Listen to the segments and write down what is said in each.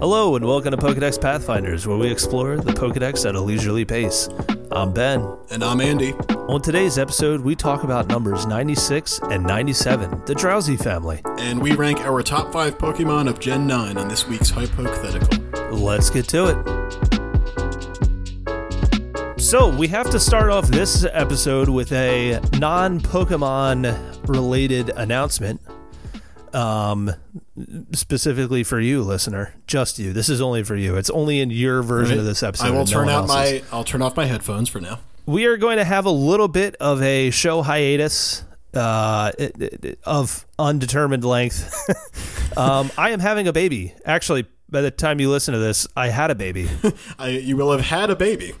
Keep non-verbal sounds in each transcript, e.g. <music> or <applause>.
Hello and welcome to Pokedex Pathfinders, where we explore the Pokedex at a leisurely pace. I'm Ben. And I'm Andy. On today's episode, we talk about numbers 96 and 97, the Drowzee family. And we rank our top five Pokemon of Gen 9 on this week's Hypokethetical. Let's get to it. So, we have to start off this episode with a non Pokemon related announcement. Um, specifically for you, listener, just you. This is only for you. It's only in your version Right. of this episode. I will and no turn out else's. my I'll turn off my headphones for now. we are going to have a little bit of a show hiatus uh, it- it- of undetermined length. <laughs> um, I am having a baby. Actually, by the time you listen to this, I had a baby. <laughs> I, you will have had a baby.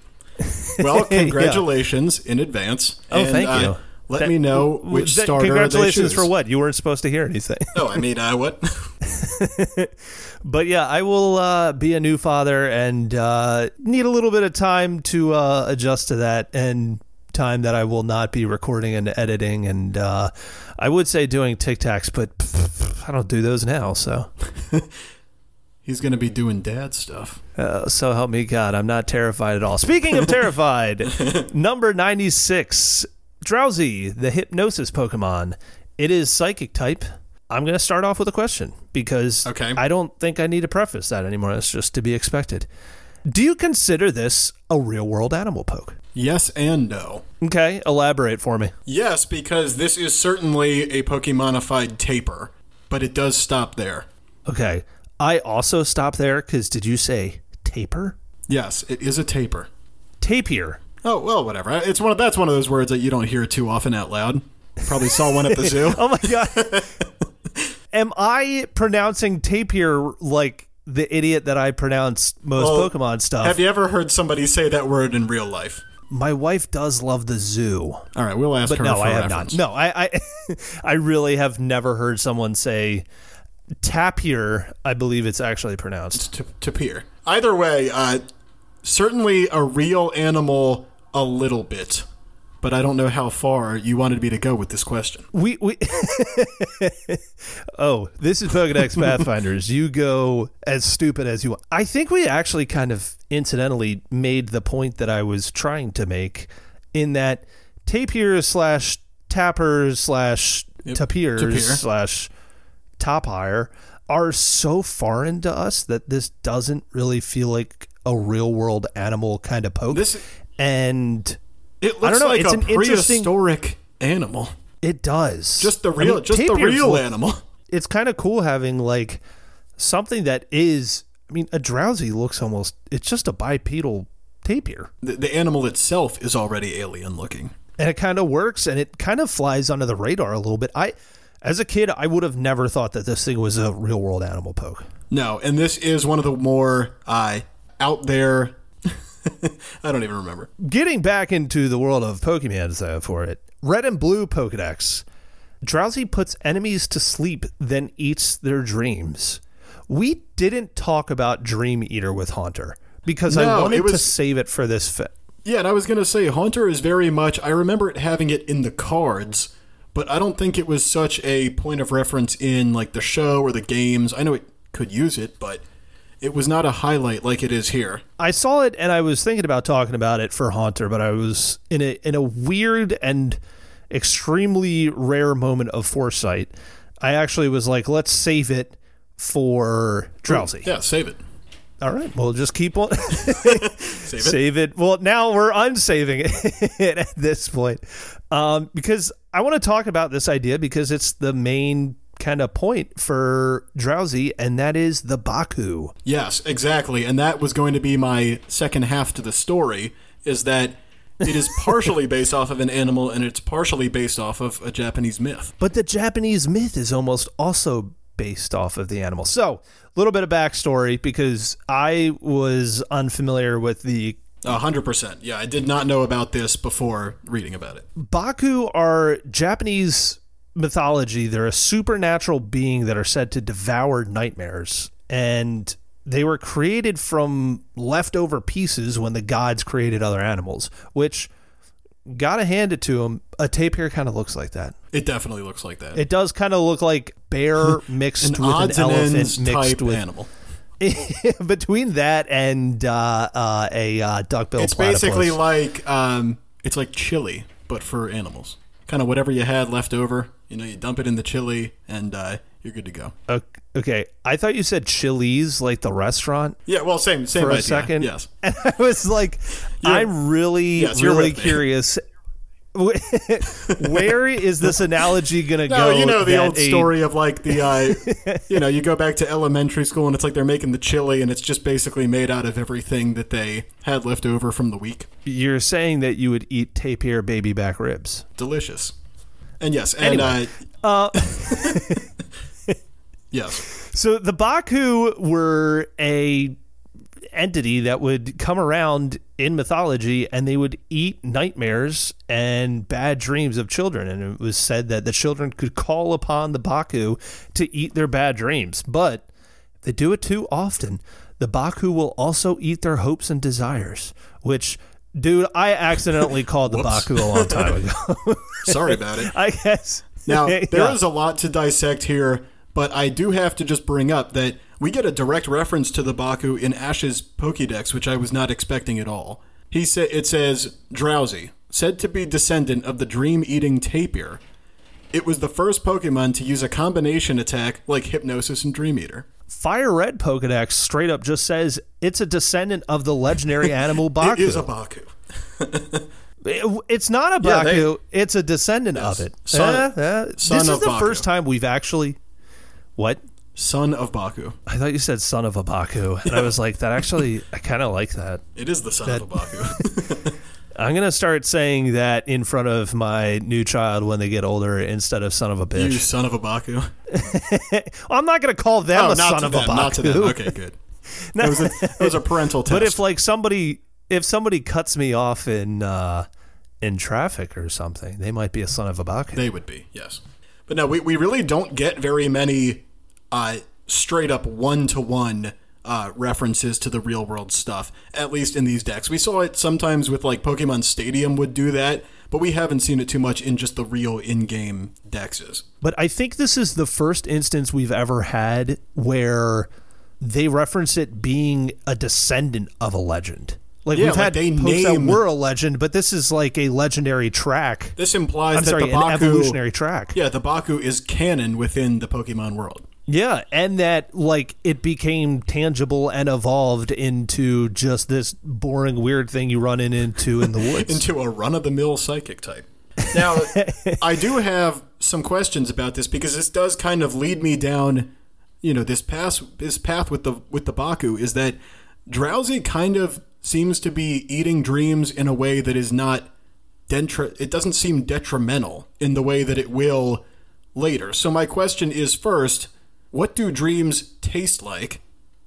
Well, <laughs> congratulations in advance. Oh, And, thank uh, you. Let That- me know which That- starter Congratulations they for what? You weren't supposed to hear anything. Oh, I mean, I what? <laughs> but yeah, I will uh, be a new father and uh, need a little bit of time to uh, adjust to that and time that I will not be recording and editing. And uh, I would say doing Tic Tacs, but I don't do those now. So. <laughs> He's going to be doing dad stuff. Uh, so help me God, I'm not terrified at all. Speaking of terrified, <laughs> number 96, Drowzee, the hypnosis Pokemon. It is psychic type. I'm going to start off with a question because Okay. I don't think I need to preface that anymore. That's just to be expected. Do you consider this a real world animal poke? Yes and no. Okay, elaborate for me. Yes, because this is certainly a Pokemonified taper, but it does stop there. Okay, I also stop there because did you say taper? Yes, it is a taper. Tapir. Oh well, whatever. It's one of that's one of those words that you don't hear too often out loud. Probably saw one at the zoo. <laughs> Oh my god. Am I pronouncing tapir like the idiot that I pronounce most Well, Pokemon stuff? Have you ever heard somebody say that word in real life? My wife does love the zoo. All right, we'll ask But her no, I have reference. not. No, I I, <laughs> I really have never heard someone say tapir, I believe it's actually pronounced. Peer. Either way, uh, certainly a real animal, a little bit. But I don't know how far you wanted me to go with this question. We we <laughs> Oh, this is Pokedex <laughs> Pathfinders. You go as stupid as you want. I think we actually kind of incidentally made the point that I was trying to make in that tapir slash tappers slash tapirs tapir. slash top hire are so foreign to us that this doesn't really feel like a real world animal kind of poke. This and it looks I don't know, like it's a prehistoric animal. it does. Just the I real, mean, just the real look- animal. it's kind of cool having like something that is I mean a Drowzee looks almost it's just a bipedal tapir The, the animal itself is already alien looking. and it kind of works and it kind of flies under the radar a little bit I as a kid I would have never thought that this thing was a real world animal poke No, and this is one of the more uh, out there. <laughs> I don't even remember. getting back into the world of Pokemon though for it red and blue Pokedex Drowzee puts enemies to sleep then eats their dreams we didn't talk about Dream Eater with Haunter because I wanted it to save it for this fit. Yeah, and I was gonna say Haunter is very much. I remember it having it in the cards, but I don't think it was such a point of reference in like the show or the games. I know it could use it, but it was not a highlight like it is here. I saw it and I was thinking about talking about it for Haunter, but I was in a in a weird and extremely rare moment of foresight. I actually was like, let's save it for Drowzee. Yeah, save it. All right, we'll just keep on <laughs> Save it. save it. Well, now we're unsaving <laughs> it at this point, um, because I want to talk about this idea because it's the main kind of point for Drowzee, and that is the Baku. Yes, exactly. And that was going to be my second half to the story is that it is partially <laughs> based off of an animal and it's partially based off of a Japanese myth. But the Japanese myth is almost also based off of the animal. So, a little bit of backstory because I was unfamiliar with the A hundred percent. Yeah, I did not know about this before reading about it. Baku are Japanese mythology. They're a supernatural being that are said to devour nightmares. And they were created from leftover pieces when the gods created other animals, which gotta hand it to them. A tapir kind of looks like that. It definitely looks like that. It does kind of look like bear <laughs> mixed an with an elephant mixed with animal. <laughs> between that and uh, uh, a uh, duckbill It's platypus. basically like um, it's like chili, but for animals. Kind of whatever you had left over, you know, you dump it in the chili, and uh, you're good to go. Okay. I thought you said Chili's, like the restaurant, Yeah, well, same same for a second. Yes. <laughs> and I was like, I'm really, Yes, you're really curious. <laughs> Where is this <laughs> analogy going to No, go? you know the old a- story of like the, uh, you know, you go back to elementary school and it's like they're making the chili and it's just basically made out of everything that they had left over from the week. You're saying that you would eat tapir baby back ribs. Delicious. And yes, and Anyway, uh, Uh, <laughs> yes, So the Baku were a entity that would come around in mythology and they would eat nightmares and bad dreams of children. And it was said that the children could call upon the Baku to eat their bad dreams. But if they do it too often the Baku will also eat their hopes and desires which dude I accidentally called the Whoops. Baku a long time <laughs> ago sorry about it. <laughs> I guess Now, <laughs> there is Yeah. a lot to dissect here, but I do have to just bring up that we get a direct reference to the Baku in Ash's Pokédex, which I was not expecting at all. He sa- it says Drowzee, said to be descendant of the dream-eating tapir. It was the first Pokemon to use a combination attack like Hypnosis and Dream Eater. Fire Red Pokedex straight up just says it's a descendant of the legendary animal Baku. <laughs> It is a Baku. It- It's not a Yeah, they- Baku. it's a descendant of it. Son- eh, son this is the Baku. first time we've actually. What? Son of Baku. I thought you said son of a Baku, and I was like, that actually, I kind of like that. It is the son of a Baku. <laughs> I'm gonna start saying that in front of my new child when they get older instead of son of a bitch. you son of a Baku. <laughs> I'm not gonna call them Oh, a son of them, a Baku. not to them. Okay, good. <laughs> That was a, that was a parental test. But if like somebody if somebody cuts me off in uh in traffic or something, they might be a son of a Baku. They would be, yes. But no, we, we really don't get very many uh, straight up one to one Uh, references to the real world stuff, at least in these decks. We saw it sometimes with like Pokemon Stadium would do that, but we haven't seen it too much in just the real in game dexes. But I think this is the first instance we've ever had where they reference it being a descendant of a legend. Like Yeah, we've like had they name- that were a legend, but this is like a legendary track. This implies I'm that sorry, the an evolutionary track. yeah, the Baku is canon within the Pokemon world. Yeah, and that like it became tangible and evolved into just this boring weird thing you run in into in the woods. <laughs> into a run of the mill psychic type. Now, I do have some questions about this because this does kind of lead me down, you know, this path this path with the with the Baku is that Drowzee kind of seems to be eating dreams in a way that is not dentra- it doesn't seem detrimental in the way that it will later. So my question is first, what do dreams taste like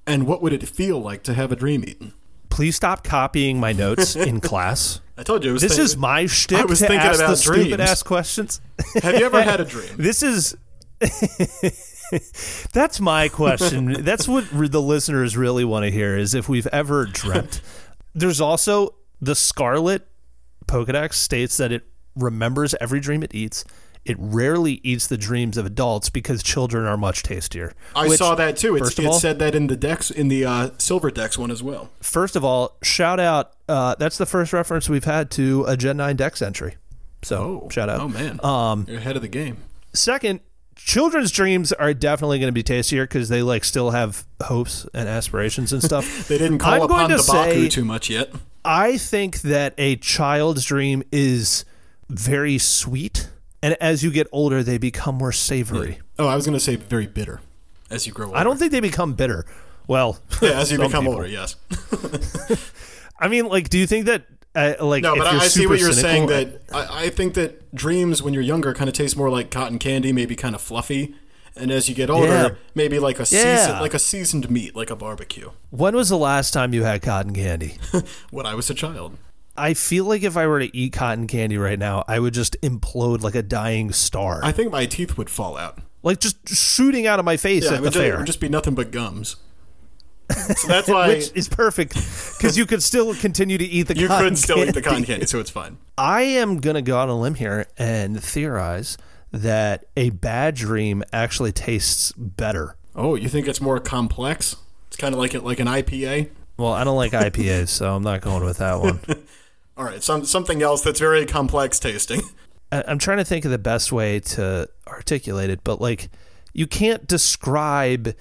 and what would it feel like to have a dream eaten? Please stop copying my notes in <laughs> class. I told you it was This thi- is my shtick I was to thinking ask about the dreams. stupid ass questions. Have you ever had a <laughs> dream? This is <laughs> That's my question. That's what the listeners really want to hear is if we've ever dreamt. There's also the Scarlet Pokedex states that it remembers every dream it eats. It rarely eats the dreams of adults because children are much tastier. I Which, saw that too. It's, it all- said that in the decks in the uh, silver decks one as well. First of all, shout out. Uh, that's the first reference we've had to a Gen 9 Dex entry. So, shout out. Oh man, Um, you're ahead of the game. Second, children's dreams are definitely going to be tastier because they like still have hopes and aspirations and stuff. <laughs> They didn't call I'm upon to the Baku say- too much yet. I think that a child's dream is very sweet, and as you get older, they become more savory. Oh, I was going to say very bitter as you grow older. I don't think they become bitter. Well, <laughs> Yeah, as you become people. older, yes. <laughs> I mean, like, do you think that, uh, like, No, but I, I see what you're saying. That I, I think that dreams when you're younger kind of taste more like cotton candy, maybe kind of fluffy, and as you get older, Yeah. maybe like a Yeah. seasoned, like a seasoned meat, like a barbecue. when was the last time you had cotton candy? <laughs> When I was a child, I feel like if I were to eat cotton candy right now, I would just implode like a dying star. I think my teeth would fall out. like just shooting out of my face Yeah, at it the would, just, it fair. would just be nothing but gums. <laughs> So that's why which is perfect because you could still continue to eat the you cotton could still eat the candy. cotton candy, so it's fine. <laughs> I am gonna go on a limb here and theorize that a bad dream actually tastes better. Oh, you think it's more complex? It's kind of like it like an IPA. Well, I don't like IPAs, so I'm not going with that one. <laughs> All right, some something else that's very complex tasting. <laughs> I'm trying to think of the best way to articulate it, but like you can't describe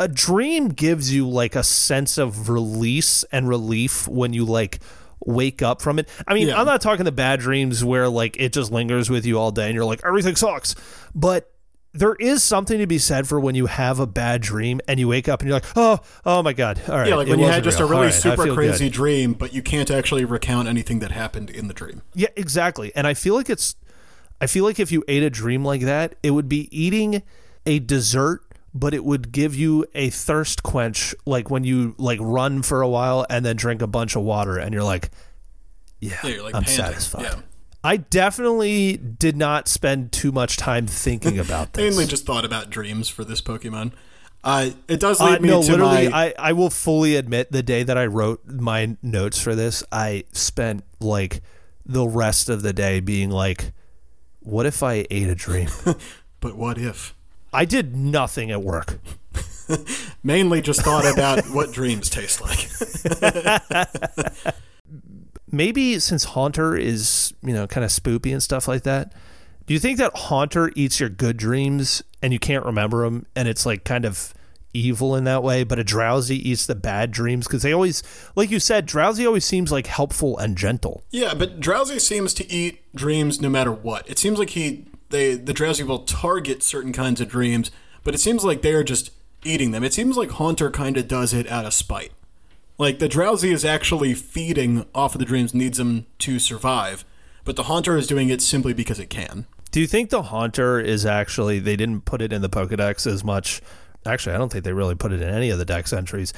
a dream gives you like a sense of release and relief when you like wake up from it. I mean, Yeah. I'm not talking the bad dreams where like it just lingers with you all day and you're like everything sucks. But there is something to be said for when you have a bad dream and you wake up and you're like, "Oh, oh my god." All right. Yeah, like when you had just real. a really All right, super feel good." crazy dream, but you can't actually recount anything that happened in the dream. Yeah, exactly. And I feel like it's I feel like if you ate a dream like that, it would be eating a dessert, but it would give you a thirst quench like when you like run for a while and then drink a bunch of water and you're like, yeah, Yeah, you're like I'm panting. satisfied. Yeah. I definitely did not spend too much time thinking about <laughs> this. Mainly just thought about dreams for this Pokemon. Uh, it does Uh, lead me no, to literally, my. I, I will fully admit the day that I wrote my notes for this, I spent like the rest of the day being like, what if I ate a dream? <laughs> but what if? I did nothing at work. <laughs> Mainly just thought about what dreams taste like. Maybe since Haunter is, you know, kind of spoopy and stuff like that, do you think that Haunter eats your good dreams and you can't remember them and it's like kind of evil in that way, but a Drowzee eats the bad dreams because they always, like you said, Drowzee always seems like helpful and gentle. yeah, but Drowzee seems to eat dreams no matter what. It seems like he they the Drowzee will target certain kinds of dreams, but it seems like they are just eating them. It seems like Haunter kind of does it out of spite. Like the Drowzee is actually feeding off of the dreams, needs them to survive, but the Haunter is doing it simply because it can. Do you think the Haunter is actually they didn't put it in the Pokedex as much? Actually, I don't think they really put it in any of the Dex entries.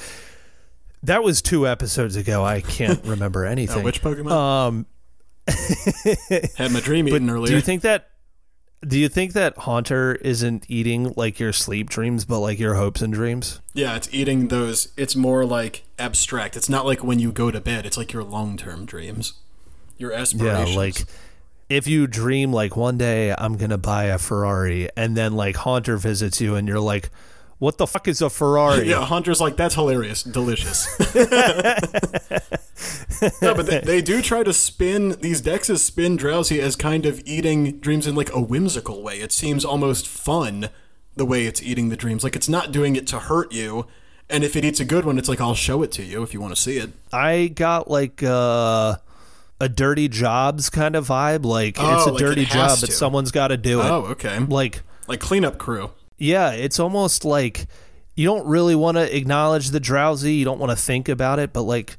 That was two episodes ago. I can't <laughs> remember anything. Uh, which Pokemon? Um, <laughs> Had my dream eaten earlier. do you think that? Do you think that Haunter isn't eating like your sleep dreams, but like your hopes and dreams? Yeah, it's eating those. It's more like abstract. It's not like when you go to bed. It's like your long term dreams, your aspirations. Yeah, like if you dream like one day I'm gonna buy a Ferrari, and then like Haunter visits you, and you're like, "What the fuck is a Ferrari?" yeah, Hunter's like that's hilarious, delicious. <laughs> no, but they, they do try to spin these dexes spin Drowzee as kind of eating dreams in like a whimsical way. It seems almost fun the way it's eating the dreams. Like it's not doing it to hurt you. And if it eats a good one, it's like I'll show it to you if you want to see it. I got like uh, a dirty jobs kind of vibe. Like Oh, it's a like dirty has job, but someone's got to do it. Oh, okay. Like, Like cleanup crew. Yeah, it's almost like you don't really want to acknowledge the Drowzee. You don't want to think about it, but like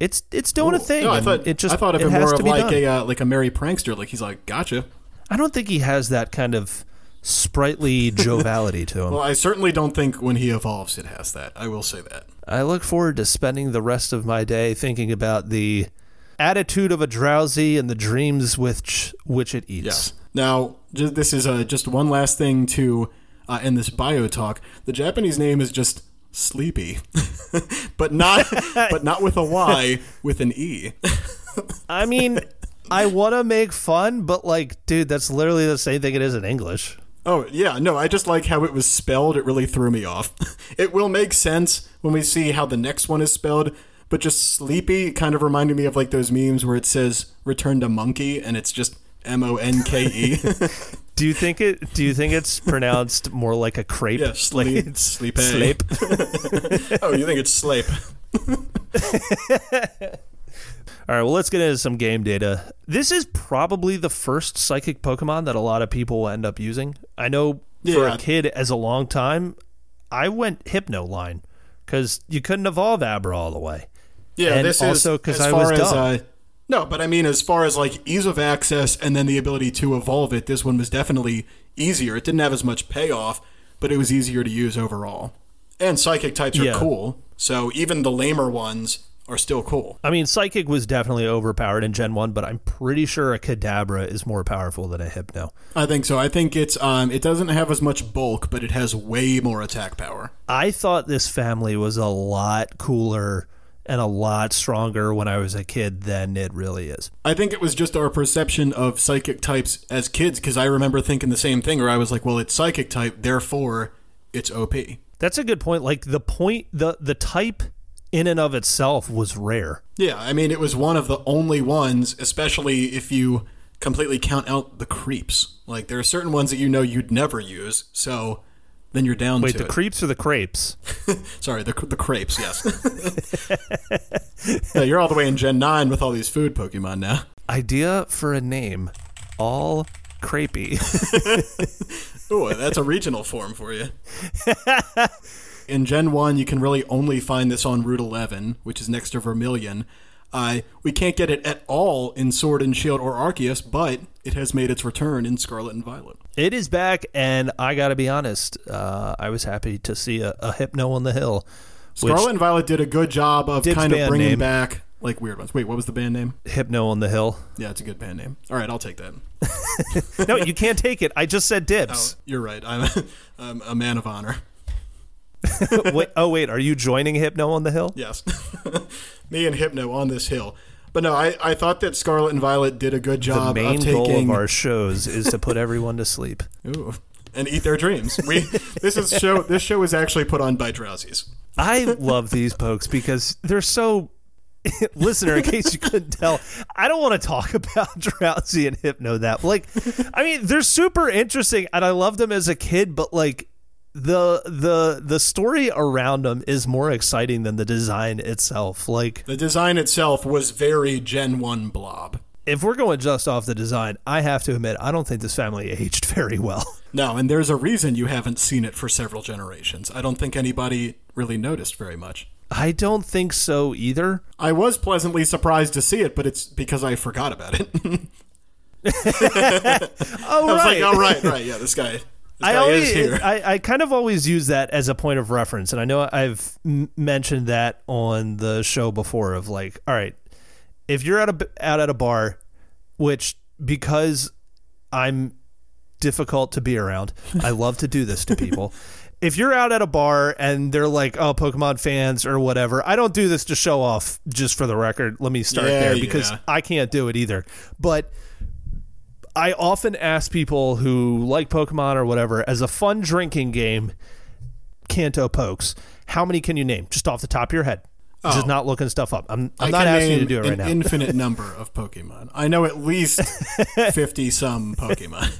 it's it's doing a thing. No, I thought it just I thought of it him has more of like done. a uh, like a merry prankster. Like he's like, gotcha. I don't think he has that kind of sprightly <laughs> joviality to him. Well, I certainly don't think when he evolves it has that. I will say that. I look forward to spending the rest of my day thinking about the attitude of a Drowzee and the dreams which which it eats. Yes. Now, this is uh, just one last thing to uh, end this bio talk. The Japanese name is just Sleepy, <laughs> but not <laughs> but not with a Y, with an E. I mean, I want to make fun, but like, dude, that's literally the same thing it is in English. Oh yeah, no, I just like how it was spelled. It really threw me off. <laughs> it will make sense when we see how the next one is spelled, but just Sleepy kind of reminded me of like those memes where it says "Return to Monkey" and it's just M O N K E. Do you think it? Do you think it's pronounced more like a crepe? Yeah, <laughs> like sleep- it's sleepy. sleep. <laughs> Oh, you think it's Slape? <laughs> All right, well, let's get into some game data. This is probably the first psychic Pokemon that a lot of people will end up using. I know for a kid as a long time, I went Hypno line because you couldn't evolve Abra all the way. Yeah, And this also because I was as dumb. uh, no, but I mean as far as like ease of access and then the ability to evolve it, this one was definitely easier. It didn't have as much payoff, but it was easier to use overall. And psychic types are Yeah. cool, so even the lamer ones are still cool. I mean, Psychic was definitely overpowered in Gen 1, but I'm pretty sure a Kadabra is more powerful than a Hypno. I think so. I think it's um it doesn't have as much bulk, but it has way more attack power. I thought this family was a lot cooler and a lot stronger when I was a kid than it really is. I think it was just our perception of psychic types as kids because I remember thinking the same thing where I was like, well, it's psychic type, therefore it's OP. That's a good point. Like the point, the the type in and of itself was rare. Yeah, I mean, it was one of the only ones, especially if you completely count out the creeps. Like there are certain ones that you know you'd never use, so then you're down to. Wait, the it. creeps or the crepes? <laughs> Sorry, the the crepes. Yes. <laughs> yeah, you're all the way in Gen Nine with all these food Pokemon now. Idea for a name: all crepey. <laughs> Ooh, that's a regional form for you. In Gen 1, you can really only find this on Route 11, which is next to Vermilion. Uh, we can't get it at all in Sword and Shield or Arceus, but it has made its return in Scarlet and Violet. It is back, and I got to be honest, uh, I was happy to see a, a Hypno on the hill. Scarlet and Violet did a good job of Dibs kind of bringing name. back like weird ones. Wait, what was the band name? Hypno on the hill. Yeah, it's a good band name. All right, I'll take that. <laughs> No, you can't take it. I just said Oh, dibs. you're right. I'm, <laughs> I'm a man of honor. <laughs> wait, oh wait, are you joining Hypno on the hill? Yes. Me and Hypno on this hill. But no, I, I thought that Scarlet and Violet did a good job. The main of goal taking of our shows is to put everyone to sleep. <laughs> Ooh. and eat their dreams. We this is show this show is actually put on by Drowzees. I love these pokes because they're so. <laughs> Listener, in case you couldn't tell, I don't want to talk about <laughs> Drowzee and Hypno that. Like, I mean, they're super interesting, and I loved them as a kid. But like, the the the story around them is more exciting than the design itself. Like, The design itself was very Gen 1 blob. if we're going just off the design, I have to admit, I don't think this family <laughs> aged very well. No, and there's a reason you haven't seen it for several generations. I don't think anybody really noticed very much. I don't think so either. I was pleasantly surprised to see it, but it's because I forgot about it. <laughs> <laughs> Oh right, like, oh right, right, yeah, this guy, I always. I, I kind of always use that as a point of reference, and I know I've m- mentioned that on the show before. Of like, all right, if you're at a out at a bar, which because I'm difficult to be around, <laughs> I love to do this to people. If you're out at a bar and they're like, "Oh, Pokemon fans" or whatever, I don't do this to show off. Just for the record, let me start Yeah, there because yeah. I can't do it either. But I often ask people who like Pokemon or whatever as a fun drinking game, Kanto pokes. How many can you name just off the top of your head? Just not looking stuff up. I'm, I'm not asking you to do it right an now. infinite number of Pokemon. I know at least <laughs> fifty some Pokemon.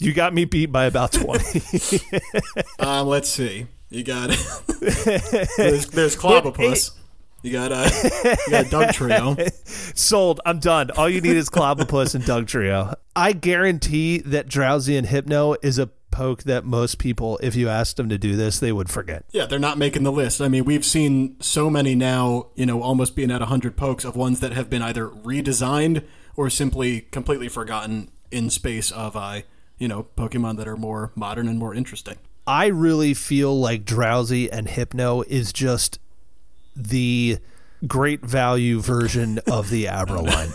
you got me beat by about 20. <laughs> Um, let's see. You got <laughs> there's, there's Clobbopus. You got uh, you got Dugtrio. <laughs> Sold. I'm done. All you need is Clobbopus and Dugtrio. I guarantee that Drowzee and Hypno is a poke that most people, if you asked them to do this, they would forget. Yeah, they're not making the list. I mean, we've seen so many now, you know, almost being at 100 pokes of ones that have been either redesigned or simply completely forgotten in space of, uh, you know, Pokemon that are more modern and more interesting. I really feel like Drowzee and Hypno is just the great value version of the Abra <laughs> line.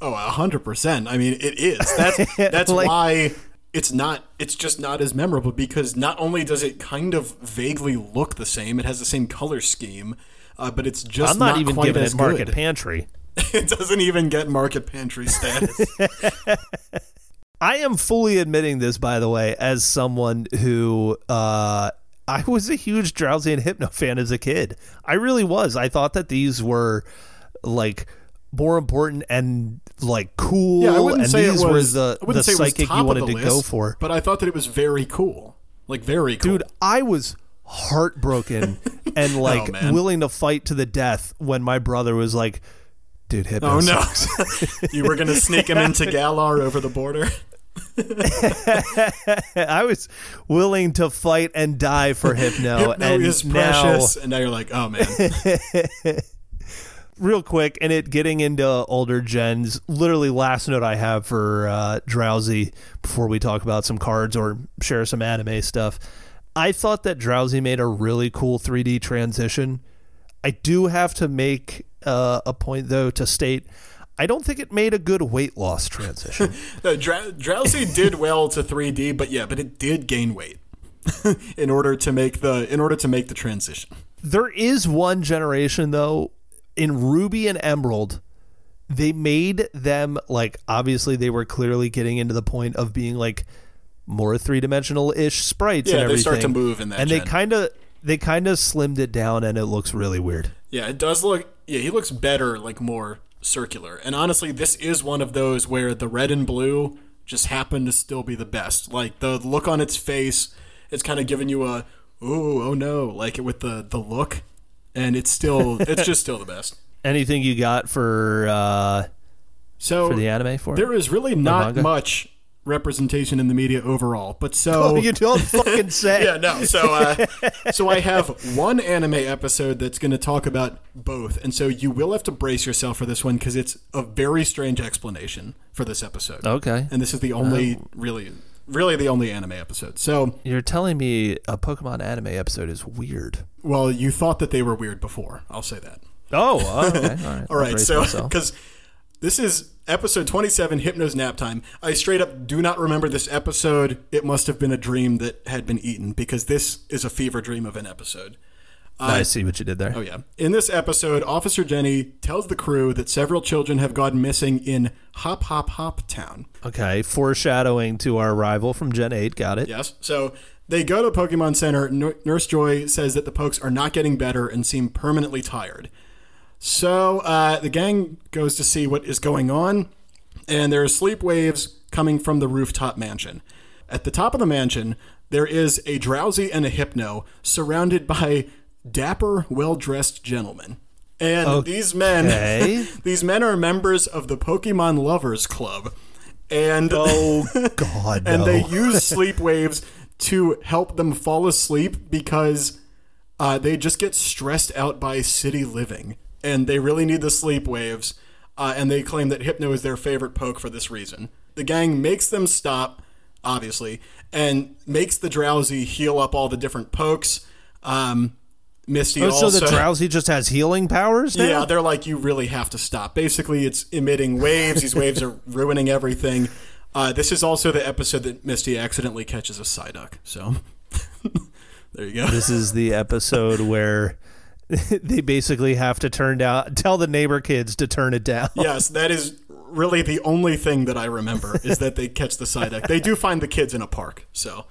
Oh, a hundred percent. I mean, it is. That's <laughs> that's Like- why it's not. It's just not as memorable because not only does it kind of vaguely look the same, it has the same color scheme, uh, but it's just I'm not, even quite giving it market good. pantry. <laughs> it doesn't even get market pantry status. I am fully admitting this, by the way, as someone who uh, I was a huge Drowzee and Hypno fan as a kid. I really was. I thought that these were like more important and like cool. yeah, I wouldn't and say it was. were the, the wouldn't say it was psychic you wanted to list, go for. but I thought that it was very cool, like very cool. Dude, I was heartbroken <laughs> and oh, like Oh, willing to fight to the death when my brother was like, "Dude, oh, Hypno Oh no! <laughs> you were gonna sneak him into <laughs> Galar over the border. <laughs> I was willing to fight and die for Hypno, <laughs> Hypno and is now, precious, and now you're like, oh man. <laughs> real quick, and it getting into older gens. Literally, last note I have for uh, Drowzee before we talk about some cards or share some anime stuff. I thought that Drowzee made a really cool 3D transition. I do have to make uh, a point though to state. I don't think it made a good weight loss transition. <laughs> No, Drow- Drowzee did well to 3D, but yeah, but it did gain weight <laughs> in order to make the in order to make the transition. There is one generation though in Ruby and Emerald. They made them like obviously they were clearly getting into the point of being like more three dimensional ish sprites Yeah, and they start to move in that and they kind of they kind of slimmed it down, and it looks really weird. Yeah, it does look. Yeah, he looks better, like more circular. And honestly, this is one of those where the red and blue just happen to still be the best. Like the look on its face, it's kind of giving you a ooh, oh no, like it with the the look, and it's still <laughs> it's just still the best. Anything you got for uh, So for the anime for it? there is really not much representation in the media overall, but so <laughs> Oh, you don't fucking say. <laughs> yeah, no. So, uh, so I have one anime episode that's going to talk about both, and so you will have to brace yourself for this one because it's a very strange explanation for this episode. Okay. And this is the only really, really the only anime episode. So, You're telling me a Pokemon anime episode is weird. well, you thought that they were weird before. I'll say that. Oh, oh, okay. All right. <laughs> All right, so because this is episode 27, Hypno's Nap Time. I straight up do not remember this episode. It must have been a dream that had been eaten because this is a fever dream of an episode. I uh, see what you did there. Oh, yeah. In this episode, Officer Jenny tells the crew that several children have gone missing in Hop Hop Hop Town. Okay, foreshadowing to our arrival from Gen 8. Got it. Yes. So they go to Pokemon Center. N- Nurse Joy says that the pokes are not getting better and seem permanently tired. So uh, the gang goes to see what is going on, and there are sleep waves coming from the rooftop mansion. At the top of the mansion, there is a Drowzee and a hypno surrounded by dapper, well dressed gentlemen. And these men, <laughs> these men are members of the Pokemon Lovers Club, and Oh, <laughs> God, and no. they use <laughs> sleep waves to help them fall asleep because uh, they just get stressed out by city living and they really need the sleep waves uh, and they claim that hypno is their favorite poke for this reason the gang makes them stop obviously and makes the Drowzee heal up all the different pokes um, misty Oh, so also the Drowzee just has healing powers now? yeah, they're like, you really have to stop. Basically, it's emitting waves. These waves are <laughs> ruining everything. Uh, this is also the episode that Misty accidentally catches a Psyduck. So <laughs> there you go. This is the episode where <laughs> they basically have to turn down, tell the neighbor kids to turn it down. <laughs> yes, that is really the only thing that I remember is that they catch the Psyduck. They do find the kids in a park. So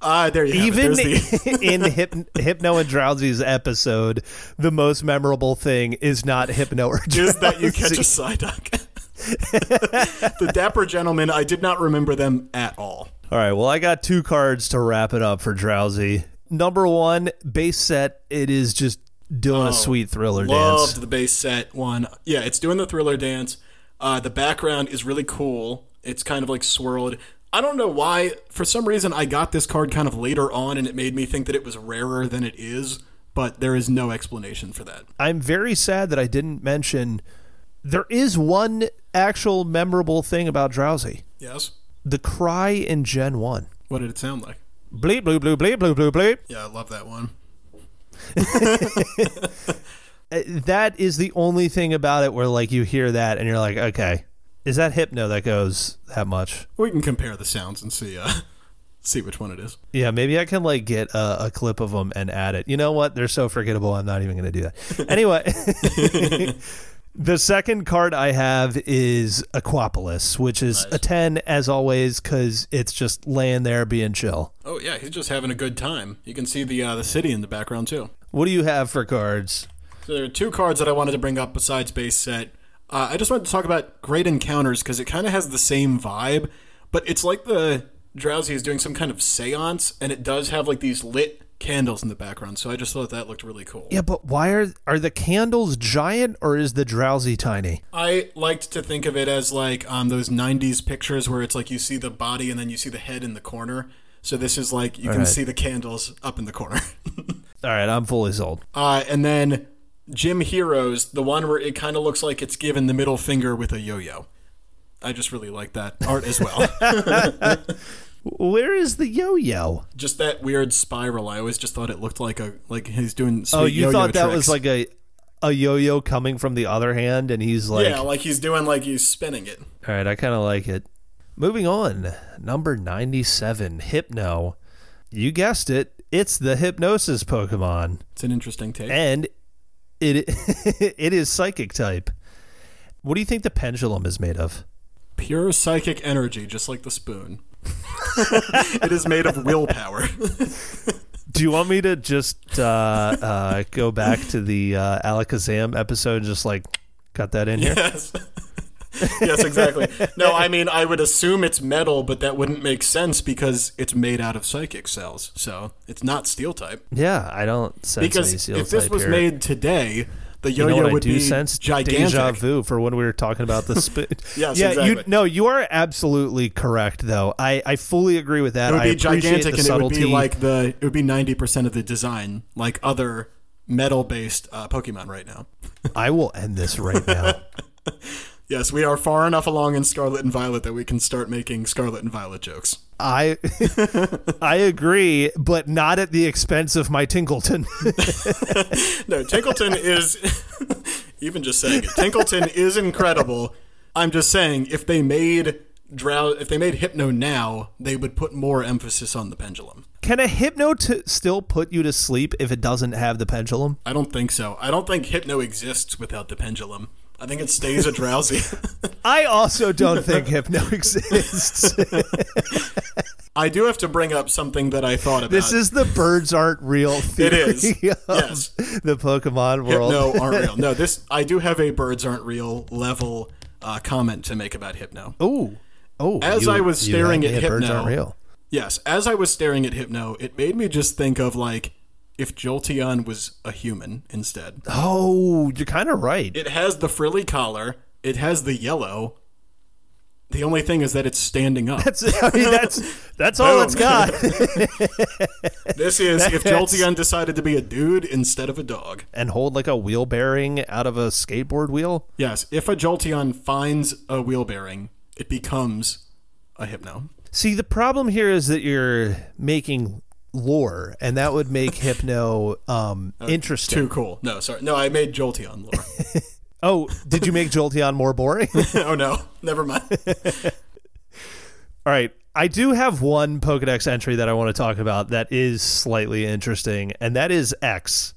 uh, there you have Even it. The, <laughs> in Hyp- Hypno and Drowzee's episode, the most memorable thing is not Hypno or Drowzee. is that you catch a Psyduck. the dapper gentlemen, I did not remember them at all. All right, well, I got two cards to wrap it up for Drowzee. Number one, base set. It is just doing a sweet thriller dance. Loved the base set one. Yeah, it's doing the thriller dance. Uh, the background is really cool. It's kind of like swirled. I don't know why. For some reason, I got this card kind of later on, and it made me think that it was rarer than it is. But there is no explanation for that. I'm very sad that I didn't mention. There is one actual memorable thing about Drowzee. Yes. The cry in Gen One. What did it sound like? Bleep bleep, bleep, bleep bleep, bloop bleep. Yeah, I love that one. <laughs> Uh, That is the only thing about it where like you hear that and you're like, okay, is that Hypno that goes that much? We can compare the sounds and see uh, <laughs> see which one it is. Yeah, maybe I can like get a, a clip of them and add it. You know what? They're so forgettable. I'm not even going to do that. <laughs> Anyway, the second card I have is Aquapolis, which is a 10 as always because it's just laying there being chill. Oh yeah, he's just having a good time. You can see the uh, the city in the background too. What do you have for cards? So there are two cards that I wanted to bring up besides base set. Uh, I just wanted to talk about Great Encounters because it kind of has the same vibe, but it's like the Drowzee is doing some kind of seance, and it does have like these lit candles in the background. So I just thought that looked really cool. Yeah, but why are are the candles giant or is the Drowzee tiny? I liked to think of it as like um, those '90s pictures where it's like you see the body and then you see the head in the corner. So this is like you can right. see the candles up in the corner. <laughs> All right, I'm fully sold. Uh, and then Gym Heroes, the one where it kind of looks like it's given the middle finger with a yo-yo. I just really like that art as well. <laughs> Where is the yo-yo? just that weird spiral. I always just thought it looked like a like he's doing. Oh, you thought that tricks. was like a a yo-yo coming from the other hand, and he's like, yeah, like he's doing like he's spinning it. all right, I kind of like it. Moving on, number ninety-seven, Hypno. You guessed it, it's the hypnosis Pokemon, It's an interesting take. and it <laughs> it is psychic type. What do you think the pendulum is made of? Pure psychic energy, just like the spoon. <laughs> it is made of willpower. <laughs> Do you want me to just uh, uh, go back to the uh, Alakazam episode and just like cut that in here? yes. <laughs> yes, exactly. No, I mean, I would assume it's metal, but that wouldn't make sense because it's made out of psychic cells. So it's not steel type. Yeah, I don't sense any Because if this was here. made today, the you know yo-yo what I would be sense gigantic. deja vu for when we were talking about the spoon. <laughs> Yes, yeah, you no, you are absolutely correct though. I, I fully agree with that. It would be gigantic, and it would be like the it would be ninety percent of the design, like other metal-based uh, Pokemon right now. I will end this right now. <laughs> Yes, we are far enough along in Scarlet and Violet that we can start making Scarlet and Violet jokes. I <laughs> I agree, but not at the expense of my Tinkleton. <laughs> No, Tinkleton is <laughs> even just saying it. Tinkleton is incredible. I'm just saying if they made Drow if they made Hypno now, they would put more emphasis on the pendulum. Can a hypno t- still put you to sleep if it doesn't have the pendulum? I don't think so. I don't think Hypno exists without the pendulum. I think it stays a Drowzee. <laughs> I also don't think hypno <laughs> exists. I do have to bring up something that I thought about. this is the birds aren't real theory is. <laughs> of Yes. the Pokemon world. Hypno aren't real. No, this I do have a birds aren't real level uh, comment to make about Hypno. Oh, oh! As you- I was staring at me birds Hypno- aren't real. Yes, as I was staring at Hypno, it made me just think of like if Jolteon was a human instead. Oh, you're kind of right. It has the frilly collar, it has the yellow. The only thing is that it's standing up. That's, I mean, that's <laughs> that's all it's got. <laughs> This is if That's- Jolteon decided to be a dude instead of a dog. and hold like a wheel bearing out of a skateboard wheel. Yes, if a Jolteon finds a wheel bearing, it becomes a Hypno. See, the problem here is that you're making lore, and that would make <laughs> Hypno um, interesting. Too cool. No, sorry. No, I made Jolteon lore. <laughs> Oh, did you make Jolteon more boring? <laughs> oh no, never mind. All right. I do have one Pokedex entry that I want to talk about that is slightly interesting, and that is X.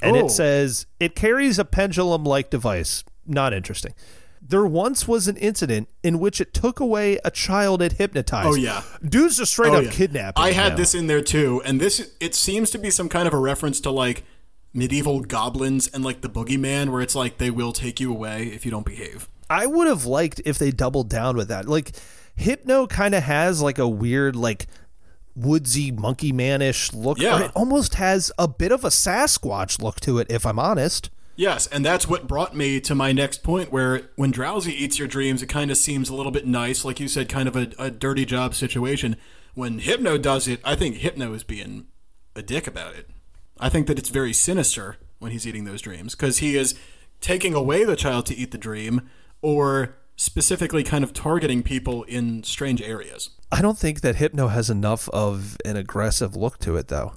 And Oh. it says it carries a pendulum like device. Not interesting. There once was an incident in which it took away a child it hypnotized. Oh, yeah. Dudes just straight Oh, up yeah. kidnapping. I had now. this in there too, and this it seems to be some kind of a reference to like medieval goblins and like the boogeyman, where it's like they will take you away if you don't behave. I would have liked if they doubled down with that. Like Hypno kind of has like a weird like woodsy monkey manish look. Yeah. Or it almost has a bit of a Sasquatch look to it, if I'm honest. Yes, and that's what brought me to my next point where when Drowzee eats your dreams, it kind of seems a little bit nice, like you said, kind of a, a dirty job situation. When Hypno does it, I think Hypno is being a dick about it. I think that it's very sinister when he's eating those dreams because he is taking away the child to eat the dream or specifically kind of targeting people in strange areas. I don't think that Hypno has enough of an aggressive look to it, though.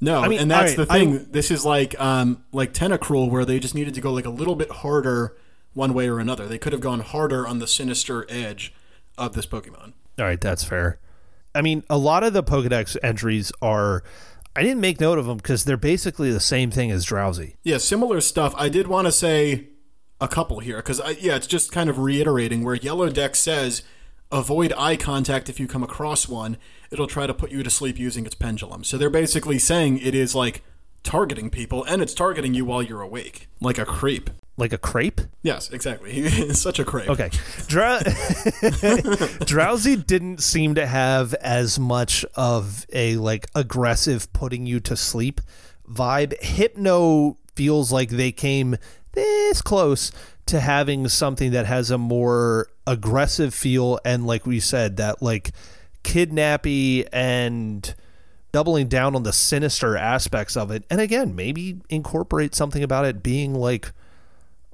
No, mean, and that's right, the thing. I- this is like um like Tentacruel where they just needed to go like a little bit harder one way or another. They could have gone harder on the sinister edge of this Pokemon. All right, that's fair. I mean, a lot of the Pokedex entries are. I didn't make note of them because they're basically the same thing as Drowzee. Yeah, similar stuff. I did want to say a couple here because yeah, it's just kind of reiterating where Yellow Dex says avoid eye contact if you come across one. It'll try to put you to sleep using its pendulum. So they're basically saying it is like targeting people and it's targeting you while you're awake, like a creep. Like a crepe? Yes, exactly. <laughs> He is such a creep. Okay. Drow- <laughs> Drowzee didn't seem to have as much of a like aggressive putting you to sleep vibe. Hypno feels like they came this close to having something that has a more aggressive feel and like we said that like kidnappy and doubling down on the sinister aspects of it and again maybe incorporate something about it being like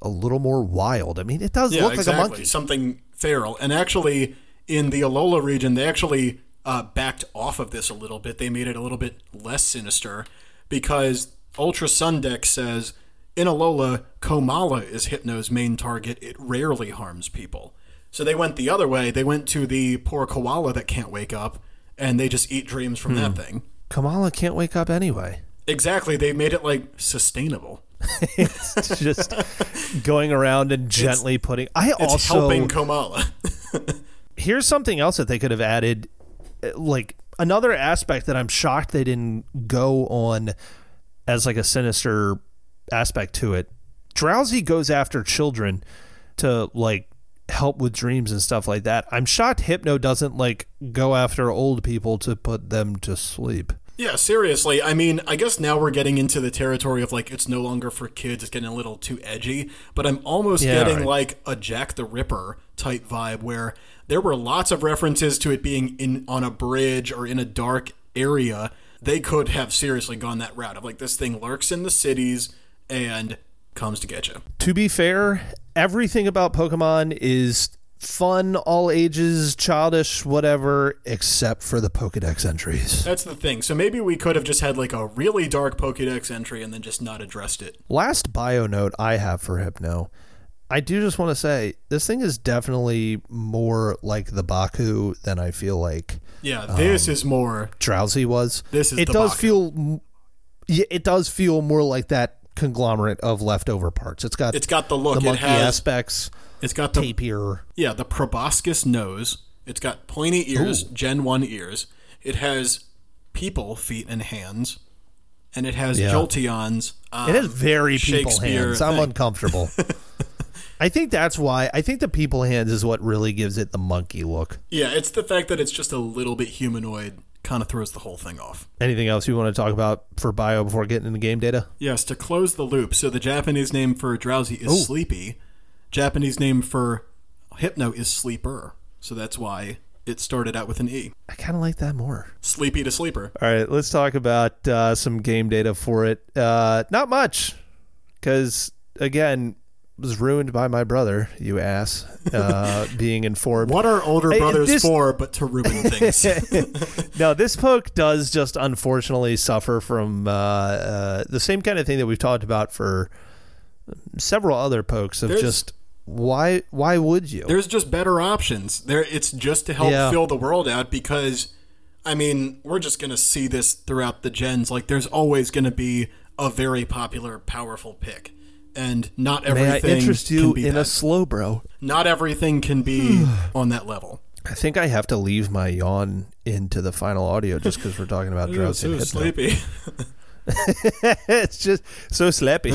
a little more wild. I mean, it does Yeah, look exactly. like a monkey. Something feral. And actually, in the Alola region, they actually uh, backed off of this a little bit. They made it a little bit less sinister because Ultra Sun Dex says in Alola, Komala is Hypno's main target. It rarely harms people. So they went the other way. They went to the poor koala that can't wake up, and they just eat dreams from that thing. Komala can't wake up anyway. Exactly. They made it like sustainable. <laughs> It's just going around and gently putting. I It's also helping Komala. <laughs> here's something else that they could have added uh, like another aspect that I'm shocked they didn't go on as like a sinister aspect to it. Drowzee goes after children to like help with dreams and stuff like that. I'm shocked Hypno doesn't like go after old people to put them to sleep. Yeah, seriously. I mean, I guess now we're getting into the territory of like it's no longer for kids. It's getting a little too edgy. But I'm almost Yeah, getting right. like a Jack the Ripper type vibe where there were lots of references to it being in on a bridge or in a dark area. They could have seriously gone that route of like this thing lurks in the cities and comes to get you. To be fair, everything about Pokemon is fun, all ages, childish, whatever, except for the Pokedex entries. That's the thing. So maybe we could have just had like a really dark Pokédex entry and then just not addressed it. Last bio note I have for Hypno. I do just want to say this thing is definitely more like the Baku than I feel like Yeah, this um, is more. Drowsy was. This is it does Baku. feel yeah, it does feel more like that conglomerate of leftover parts. It's got It's got the look. the it monkey has. aspects, It's got the tapir. Yeah, the proboscis nose. It's got pointy ears, Gen 1 ears. It has people, feet, and hands. And it has Yeah. Jolteon's. Um, It has very people hands. I'm thing. uncomfortable. <laughs> I think that's why. I think the people hands is what really gives it the monkey look. Yeah, it's the fact that it's just a little bit humanoid kind of throws the whole thing off. Anything else you want to talk about for bio before getting into game data? Yes, to close the loop. So the Japanese name for Drowzee is sleepy. Japanese name for hypno is sleeper. So that's why it started out with an E. I kind of like that more. Sleepy to sleeper. All right, let's talk about uh, some game data for it. Uh, not much, because again, was ruined by my brother. You ass, uh, <laughs> being informed. What are older brothers this- for but to ruin <laughs> things? <laughs> no, this poke does just unfortunately suffer from uh, uh, the same kind of thing that we've talked about for several other pokes of There's- just why why would you? There's just better options. There it's just to help Yeah. fill the world out because I mean, we're just going to see this throughout the gens. Like there's always going to be a very popular powerful pick. And not May I everything interest can you be in that. a Slowbro? not everything can be <sighs> on that level. I think I have to leave my yawn into the final audio just because we're talking about <laughs> Drowzee and so sleepy. <laughs> it's just so slappy.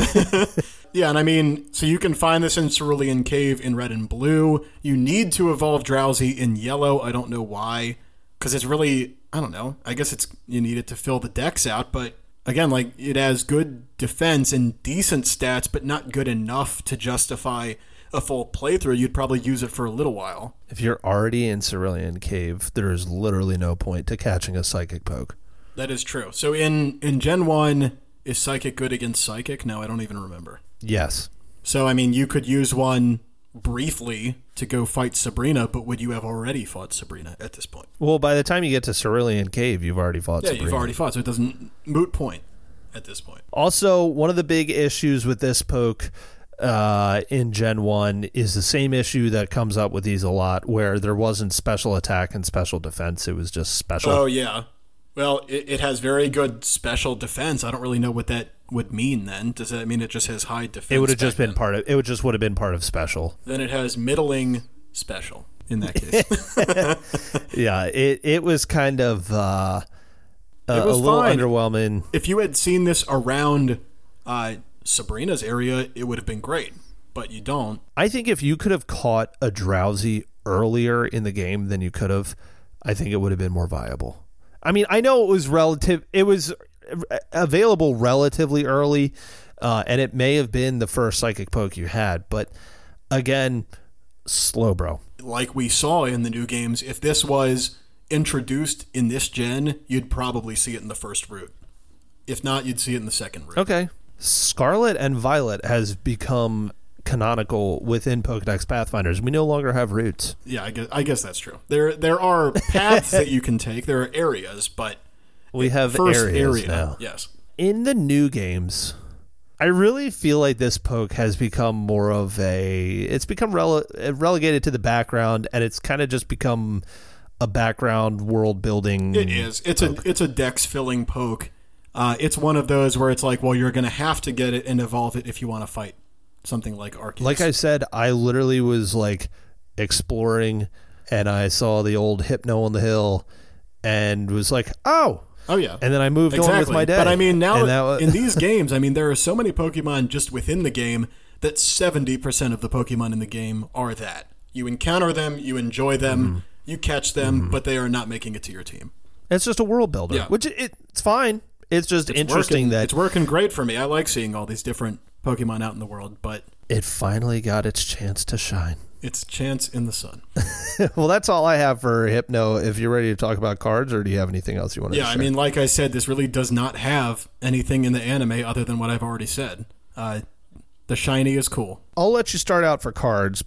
<laughs> Yeah, and I mean, so you can find this in Cerulean Cave in red and blue. You need to evolve Drowzee in yellow. I don't know why, because it's really, I don't know. I guess it's you need it to fill the dex out, but again, like it has good defense and decent stats, but not good enough to justify a full playthrough. You'd probably use it for a little while. if you're already in Cerulean Cave, there is literally no point to catching a psychic poke. That is true. So in in Gen One, is Psychic good against Psychic? No, I don't even remember. Yes. So I mean, you could use one briefly to go fight Sabrina, but would you have already fought Sabrina at this point? Well, by the time you get to Cerulean Cave, you've already fought Yeah, Sabrina. you've already fought, so it doesn't moot point at this point. Also, one of the big issues with this poke uh, in Gen 1 is the same issue that comes up with these a lot, where there wasn't special attack and special defense. It was just special. Oh yeah. Well, it, it has very good special defense. I don't really know what that would mean. Then does that mean it just has high defense? it would have just been then? part of it would just would have been part of special. Then it has middling special in that case. <laughs> <laughs> Yeah, it it was kind of uh, uh, a little fine. underwhelming. if you had seen this around uh, Sabrina's area, it would have been great. But you don't. I think if you could have caught a Drowzee earlier in the game than you could have, I think it would have been more viable. I mean, I know it was relative. It was available relatively early, uh, and it may have been the first psychic poke you had. But again, Slowbro. like we saw in the new games, if this was introduced in this gen, you'd probably see it in the first route. If not, you'd see it in the second route. Okay. Scarlet and Violet has become canonical within Pokedex Pathfinders. We no longer have roots. Yeah, I guess, I guess that's true. There there are paths that you can take. There are areas, but We have first areas area, now. yes. in the new games, I really feel like this poke has become more of a. It's become rele- relegated to the background, and it's kind of just become a background world building. It is. It's a it's a dex filling poke. Uh, it's one of those where it's like, well, you're going to have to get it and evolve it if you want to fight something like Arceus. Like I said, I literally was like exploring and I saw the old Hypno on the hill, and was like, oh. Oh yeah. And then I moved on with my day. But I mean, now And that wa- in these games, I mean, there are so many Pokemon just within the game that 70% of the Pokemon in the game are that. You encounter them, you enjoy them, Mm-hmm. you catch them, but they are not making it to your team. it's just a world builder, Yeah. which it, it's fine. It's just It's interesting working, that it's working great for me. I like seeing all these different Pokemon out in the world, but it finally got its chance to shine. <laughs> it's chance in the sun. well, that's all I have for Hypno. If you're ready to talk about cards, or do you have anything else you want to Yeah, I mean, like I said, this really does not have anything in the anime other than what I've already said. Uh, the shiny is cool. I'll let you start out for cards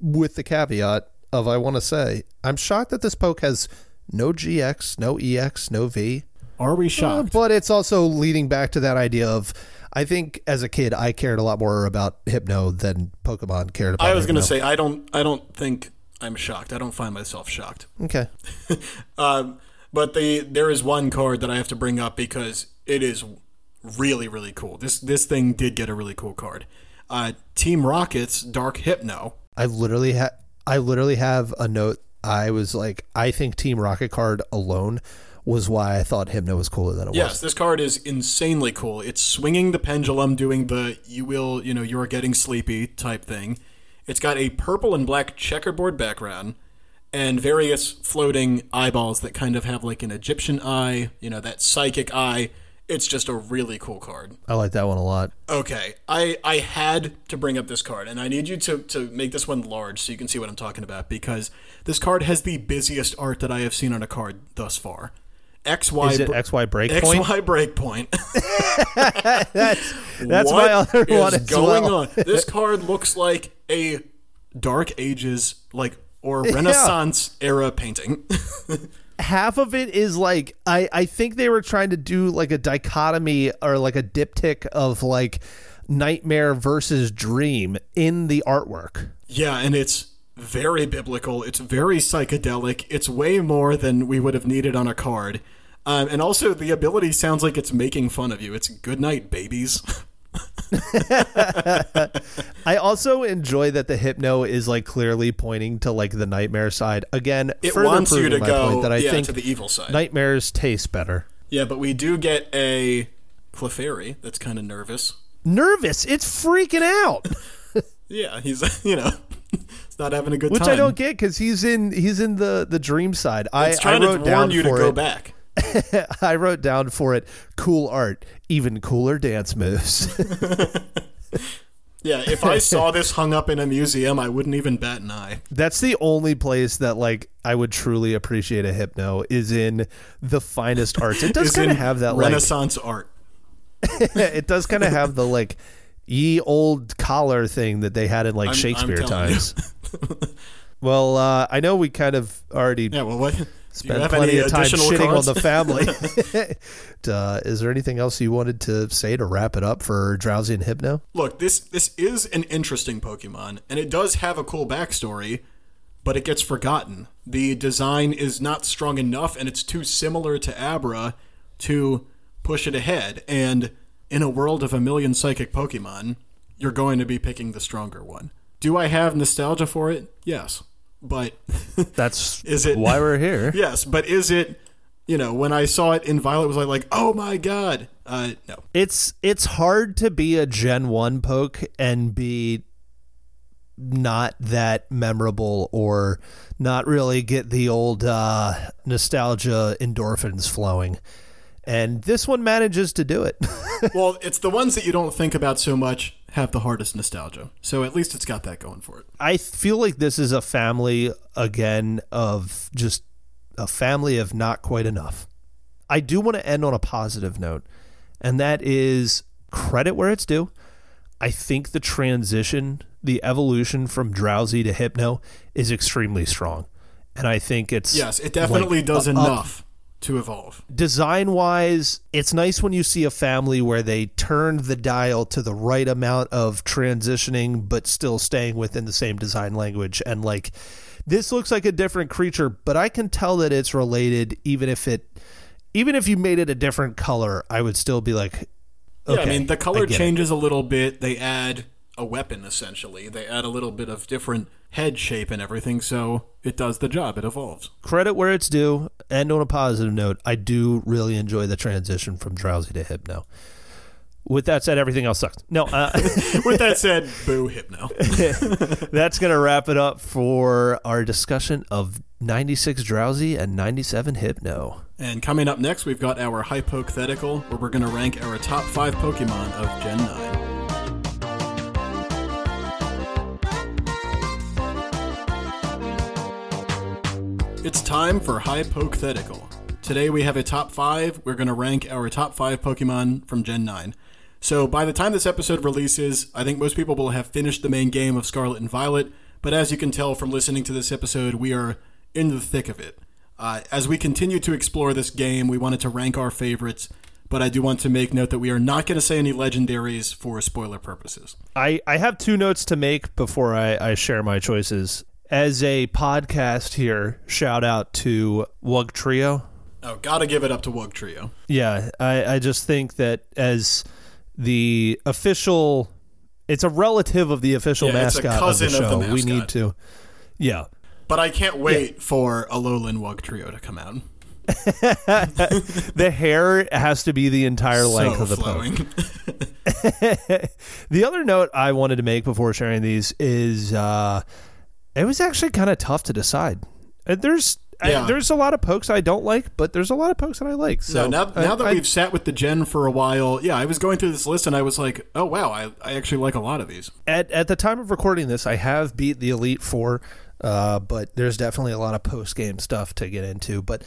with the caveat of I want to say I'm shocked that this poke has no GX, no EX, no V. Are we Uh, shocked? but it's also leading back to that idea of I think as a kid I cared a lot more about Hypno than Pokemon cared about. I was going to say I don't. I don't think I'm shocked. I don't find myself shocked. okay. <laughs> Um, but the there is one card that I have to bring up because it is really really cool. This this thing did get a really cool card. Uh, Team Rocket's Dark Hypno. I literally ha- I literally have a note. I was like, I think Team Rocket card alone was why I thought Hypno was cooler than it Yes, was. Yes, this card is insanely cool. It's swinging the pendulum, doing the "you will, you know, you are getting sleepy" type thing. It's got a purple and black checkerboard background and various floating eyeballs that kind of have like an Egyptian eye, you know, that psychic eye. It's just a really cool card. I like that one a lot. Okay, I I had to bring up this card, and I need you to to make this one large so you can see what I'm talking about because this card has the busiest art that I have seen on a card thus far. XY Is it br- XY breakpoint? XY <laughs> breakpoint. <laughs> That's that's What my other is one as going well. on? This <laughs> card looks like a Dark Ages like or Renaissance era painting. half of it is like I, I think they were trying to do like a dichotomy or like a diptych of like nightmare versus dream in the artwork. yeah, and it's very biblical. It's very psychedelic. It's way more than we would have needed on a card. Um, and also, the ability sounds like it's making fun of you. It's good night, babies. <laughs> I also enjoy that the hypno is like clearly pointing to like the nightmare side. Again, It further wants you to go point that I yeah, think to the evil side. nightmares taste better. yeah, but we do get a Clefairy that's kind of nervous. Nervous, it's freaking out. <laughs> Yeah, he's <laughs> you know, he's not having a good Which time. Which I don't get because he's in he's in the the dream side. I, It's I trying to wrote warn down you to for go it. back. <laughs> I wrote down for it cool art, even cooler dance moves. <laughs> Yeah, if I saw this hung up in a museum, I wouldn't even bat an eye. That's the only place that like I would truly appreciate a hypno is in the finest arts. It does kind of have that like Renaissance art. <laughs> it does kind of have the like ye old collar thing that they had in like I'm- I'm Shakespeare times. <laughs> well, uh, I know we kind of already Yeah, well, what? spent plenty of time shitting cards? on the family. <laughs> <laughs> uh, is there anything else you wanted to say to wrap it up for Drowzee and Hypno? Look, this this is an interesting Pokemon, and it does have a cool backstory, but it gets forgotten. The design is not strong enough, and it's too similar to Abra to push it ahead. And in a world of a million psychic Pokemon, you're going to be picking the stronger one. Do I have nostalgia for it? Yes, but <laughs> That's Is it- why we're here. <laughs> yes, but is it? You know, when I saw it in Violet, was I like, oh my god? Uh, no. It's it's hard to be a Gen 1 poke and be not that memorable or not really get the old uh, nostalgia endorphins flowing. And this one manages to do it. <laughs> well, it's the ones that you don't think about so much have the hardest nostalgia. So at least it's got that going for it. I feel like this is a family again of just a family of not quite enough. I do want to end on a positive note, and that is credit where it's due. I think the transition, the evolution from Drowzee to hypno is extremely strong. And I think it's Yes, it definitely like, does up- enough to evolve. design wise, it's nice when you see a family where they turned the dial to the right amount of transitioning, but still staying within the same design language. And like, this looks like a different creature, but I can tell that it's related, even if it, even if you made it a different color, I would still be like, okay, yeah, I mean, the color get it. changes a little bit. They add a weapon essentially. They add a little bit of different head shape and everything, so it does the job. It evolves. Credit where it's due. And on a positive note, I do really enjoy the transition from Drowzee to hypno. With that said, everything else sucks. No, uh, <laughs> With that said, boo hypno. <laughs> that's going to wrap it up for our discussion of 96 Drowzee and 97 hypno. And coming up next, we've got our hypothetical, where we're going to rank our top five Pokemon of Gen 9. It's time for hypothetical. Today we have a top five. We're going to rank our top five Pokemon from Gen 9. So by the time this episode releases, I think most people will have finished the main game of Scarlet and Violet. But as you can tell from listening to this episode, we are in the thick of it. Uh, as we continue to explore this game, we wanted to rank our favorites, but I do want to make note that we are not going to say any legendaries for spoiler purposes. I, I have two notes to make before I, I share my choices. As a podcast here, shout out to Wugtrio. Oh, gotta give it up to Wugtrio. Yeah, I, I just think that as the official, it's a relative of the official Yeah, it's a mascot of the cousin of show. the we need to, yeah. But I can't wait for a Lowland Wugtrio to come out. <laughs> The hair has to be the entire length so of the poke. <laughs> The other note I wanted to make before sharing these is uh, it was actually kind of tough to decide. Uh, There's Yeah. I, there's a lot of pokes I don't like, but there's a lot of pokes that I like. So So now, I- that I- we've sat with the Gen for a while, yeah, I was going through this list and I was like, oh wow, I, I actually like a lot of these. at at the time of recording this, I have beat the Elite Four, uh, but there's definitely a lot of post game stuff to get into. But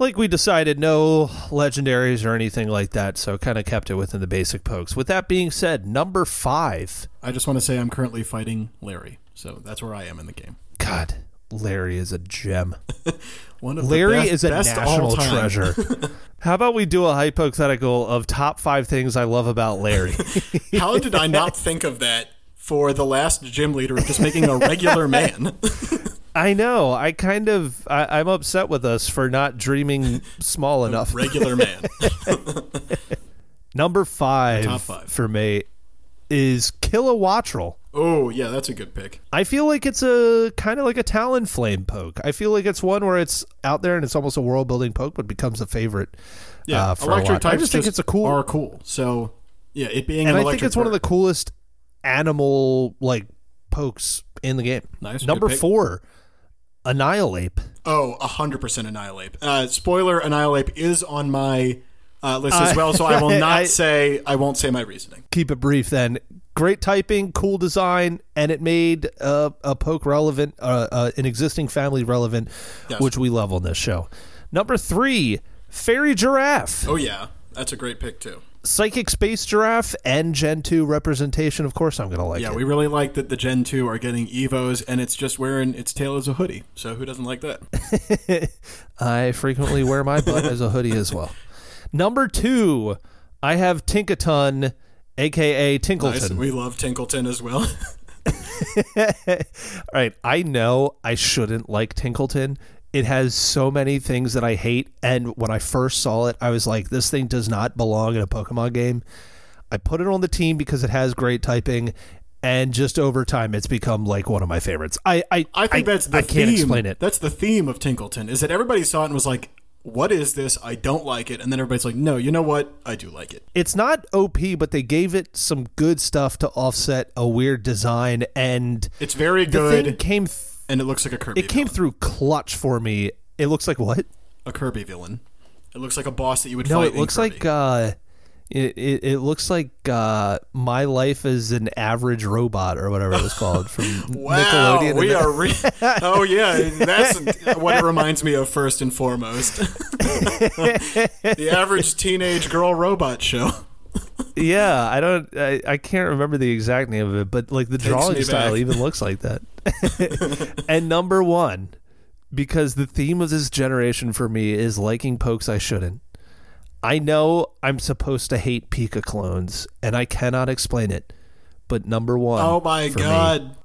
like we decided, no legendaries or anything like that, so kind of kept it within the basic pokes. With that being said, number five. I just want to say I'm currently fighting Larry, so that's where I am in the game. God, Larry is a gem. <laughs> One of Larry best, is a national treasure. <laughs> How about we do a hypothetical of top five things I love about Larry? <laughs> How did I not think of that for the last gym leader of just making a regular man? I know. I kind of. I, I'm upset with us for not dreaming small enough. regular man. Number five, Top five. for me is Kilowattrel. Oh, yeah, that's a good pick. I feel like it's a kind of like a Talonflame poke. I feel like it's one where it's out there and it's almost a world building poke, but becomes a favorite. Yeah, uh, electric lot. I types just think it's a cool, are cool. So, yeah, it being and an I think it's one of the coolest animal like pokes in the game. Nice, Number four, Annihilape. Oh, 100% Annihilape. Uh, spoiler, Annihilape is on my uh, list as well, so I will <laughs> not I- say, I won't say my reasoning. keep it brief then. Great typing, cool design, and it made uh, a poke relevant, uh, uh, an existing family relevant, Yes. which we love on this show. Number three, Farigiraf. Oh, yeah, that's a great pick, too. Psychic Space Giraffe and Gen 2 representation. Of course, I'm going to like Yeah, it. we really like that the Gen 2 are getting Evos, and it's just wearing its tail as a hoodie. So who doesn't like that? <laughs> I frequently wear my butt as a hoodie as well. Number two, I have Tinkaton, aka Tinkleton. Nice. We love Tinkleton as well. <laughs> All right, I know I shouldn't like Tinkleton. It has so many things that I hate, and when I first saw it, I was like, "This thing does not belong in a Pokemon game." I put it on the team because it has great typing, and just over time, it's become like one of my favorites. I I, I think that's the I can't theme. explain it. That's the theme of Tinkleton is that everybody saw it and was like, "What is this? I don't like it." And then everybody's like, "No, you know what? I do like it." It's not OP, but they gave it some good stuff to offset a weird design, and It's very good, thing came. Th- and it looks like a Kirby. it came villain. through clutch for me. It looks like what? a Kirby villain. It looks like a boss that you would No, fight. it in looks like uh, it, it it looks like uh, my life as an average robot or whatever it was called from <laughs> Wow, Nickelodeon. we are. Re- <laughs> oh yeah, that's what it reminds me of first and foremost. <laughs> the average teenage girl robot show. yeah, I don't, I, I can't remember the exact name of it, but like the drawing style back. even looks like that. and number one, because the theme of this generation for me is liking pokes I shouldn't. I know I'm supposed to hate Pika clones, and I cannot explain it. But number one, Oh my god.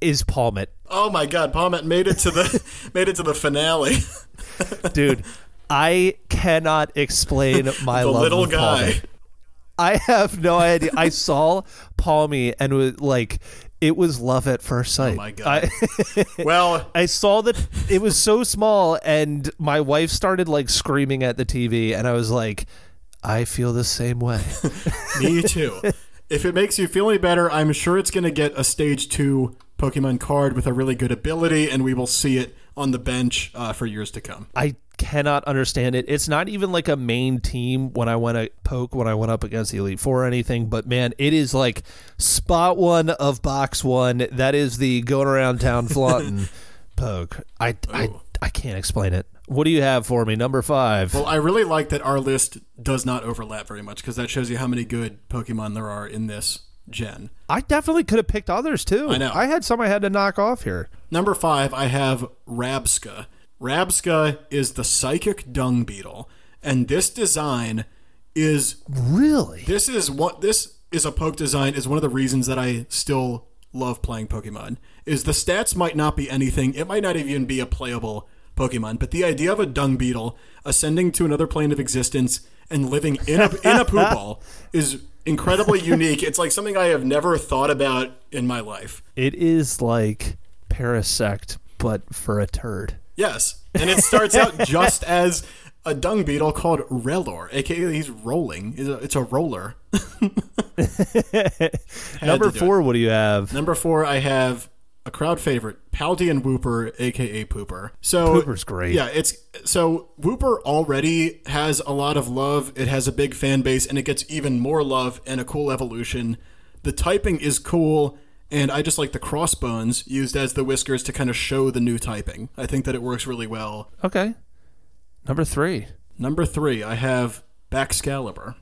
is Pawmot. Oh my god, Pawmot made it to the <laughs> made it to the finale. <laughs> dude. I cannot explain <laughs> my the love little guy. Pawmot. I have no idea. I saw Pawmi and was like, it was love at first sight. Oh my God. I, <laughs> Well, I saw that it was so small, and my wife started like screaming at the TV, and I was like, I feel the same way. <laughs> me too. If it makes you feel any better, I'm sure it's going to get a stage two Pokemon card with a really good ability, and we will see it on the bench uh, for years to come. I cannot understand it. It's not even like a main team when I went to poke when I went up against the Elite Four or anything, but man, it is like spot one of box one. That is the going around town flaunting <laughs> poke. I, I, I can't explain it. What do you have for me? Number five. Well, I really like that our list does not overlap very much because that shows you how many good Pokemon there are in this gen. I definitely could have picked others too. I know. I had some I had to knock off here. Number five, I have Rabsca. Rabsca is the psychic dung beetle, and this design is Really? this is what this is a poke design is one of the reasons that I still love playing Pokemon. Is the stats might not be anything, it might not even be a playable Pokemon, but the idea of a dung beetle ascending to another plane of existence and living in a in a poop <laughs> ball is incredibly unique. It's like something I have never thought about in my life. It is like Parasect, but for a turd. Yes, and it starts out <laughs> just as a dung beetle called Rellor, aka he's rolling. It's a, it's a roller. <laughs> Number four, what do you have? Number four, I have a crowd favorite, Paldean Wooper, aka Pooper. So Pooper's great. Yeah, it's so Wooper already has a lot of love. It has a big fan base, and it gets even more love and a cool evolution. The typing is cool, and I just like the crossbones used as the whiskers to kind of show the new typing. I think that it works really well. Okay. Number three. Number three, I have Baxcalibur.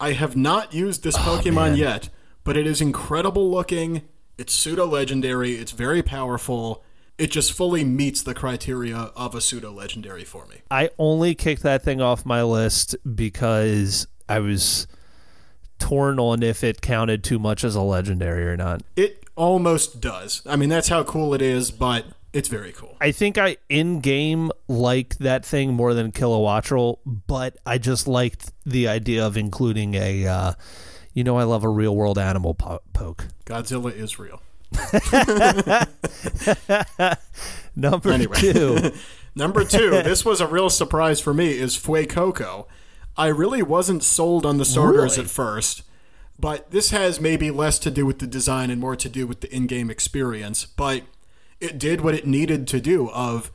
I have not used this oh, Pokemon man. yet, but it is incredible looking. It's pseudo legendary. It's very powerful. It just fully meets the criteria of a pseudo legendary for me. I only kicked that thing off my list because I was torn on if it counted too much as a legendary or not. It almost does. I mean, that's how cool it is, but it's very cool. I think I in game like that thing more than Kilowattrel, but I just liked the idea of including a, uh, you know, I love a real world animal po- poke. Godzilla is real. <laughs> Number two. <laughs> Number two, this was a real surprise for me, is Fuecoco. I really wasn't sold on the starters Really? at first, but this has maybe less to do with the design and more to do with the in-game experience. But it did what it needed to do. Of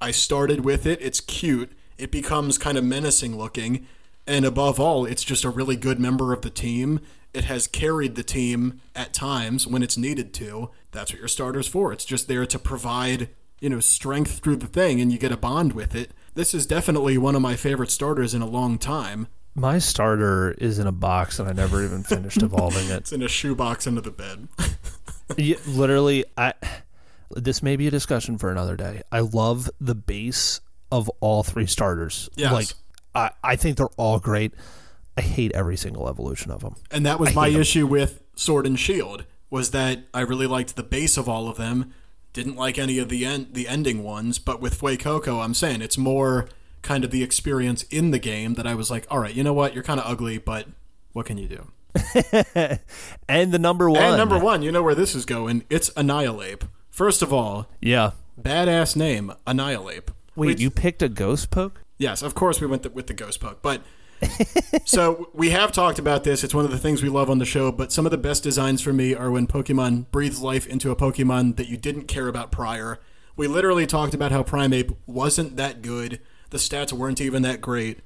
I started with it, it's cute, it becomes kind of menacing looking, and above all, it's just a really good member of the team. It has carried the team at times when it's needed to. That's what your starter's for. It's just there to provide, you know, strength through the thing and you get a bond with it. This is definitely one of my favorite starters in a long time. My starter is in a box and I never even finished evolving it. <laughs> It's in a shoebox under the bed. <laughs> Yeah, literally, I. This may be a discussion for another day. I love the base of all three starters. Yes. Like, I, I think they're all great. I hate every single evolution of them. And that was I my issue with Sword and Shield was that I really liked the base of all of them. Didn't like any of the end the ending ones, but with Fuecoco, I'm saying it's more kind of the experience in the game that I was like, all right, you know what, you're kind of ugly, but what can you do? <laughs> And the number one. And number one, you know where this is going. It's Annihilape. First of all, Yeah. badass name, Annihilape. Wait, Which- you picked a ghost poke? Yes, of course we went th- with the ghost poke, but <laughs> so we have talked about this. It's one of the things we love on the show. But some of the best designs for me are when Pokemon breathes life into a Pokemon that you didn't care about prior. We literally talked about how Primeape wasn't that good. The stats weren't even that great.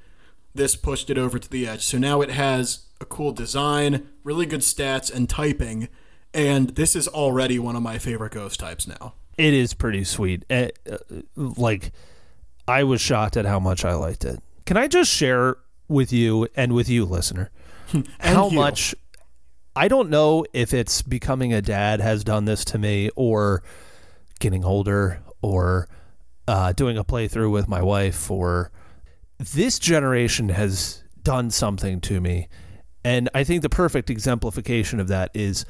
This pushed it over to the edge. So now it has a cool design, really good stats, and typing. And this is already one of my favorite ghost types now. It is pretty sweet. Eh, uh, like, I was shocked at how much I liked it. Can I just share with you and with you, listener, <laughs> how you. much I don't know if it's becoming a dad has done this to me or getting older or uh, doing a playthrough with my wife or this generation has done something to me. And I think the perfect exemplification of that is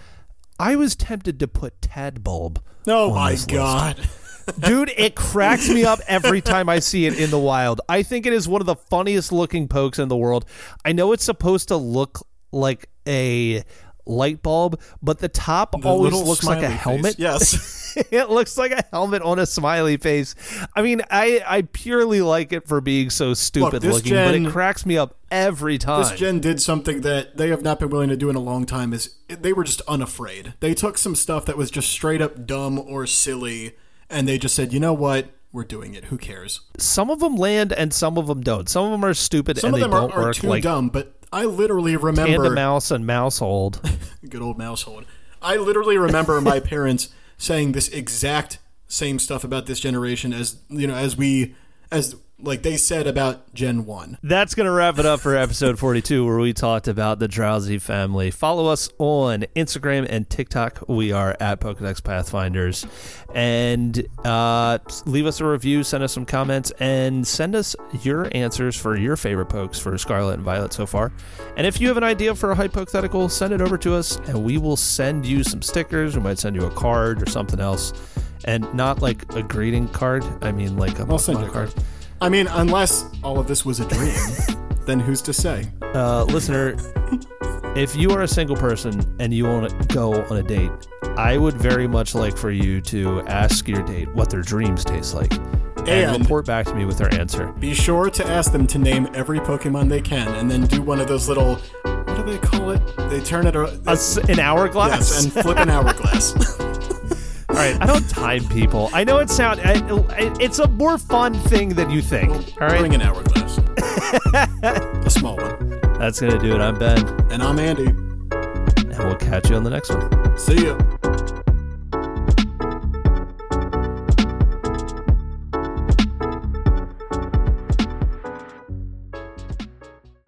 I was tempted to put Tadbulb. Oh my this list. <laughs> Dude, it cracks me up every time I see it in the wild. I think it is one of the funniest looking pokes in the world. I know it's supposed to look like a light bulb, but the top The always looks like a smiley face. helmet. Yes. <laughs> it looks like a helmet on a smiley face. I mean, I I purely like it for being so stupid this looking, but it cracks me up every time. This gen did something that they have not been willing to do in a long time. Is they were just unafraid. They took some stuff that was just straight up dumb or silly, and they just said, you know what, we're doing it. Who cares? some of them land and some of them don't. Some of them are stupid Some and of they them are, don't are work too like dumb, but I literally remember Mouse and Maushold. <laughs> good old Maushold. I literally remember my <laughs> parents saying this exact same stuff about this generation as you know as we as like they said about Gen One. That's going to wrap it up for episode 42, where we talked about the Drowzee family. Follow us on Instagram and TikTok. We are at Pokedex Pathfinders. And uh, leave us a review, send us some comments, and send us your answers for your favorite pokes for Scarlet and Violet so far. And if you have an idea for a hypothetical, send it over to us, and we will send you some stickers. We might send you a card or something else. And not like a greeting card. I mean, like a I'll send you a card. I mean, unless all of this was a dream, <laughs> then who's to say? uh, listener, if you are a single person and you want to go on a date, I would very much like for you to ask your date what their dreams taste like and, And- report back to me with their answer. Be sure to ask them to name every Pokemon they can, and then do one of those little. What do they call it? They turn it. A an hourglass. Yes, and flip an <laughs> hourglass. All right, I don't time people. I know it sound. I, I- it's a more fun thing than you think. All right, Bring an hourglass. <laughs> a small one. that's gonna do it. I'm Ben, And I'm Andy. and we'll catch you on the next one. See ya.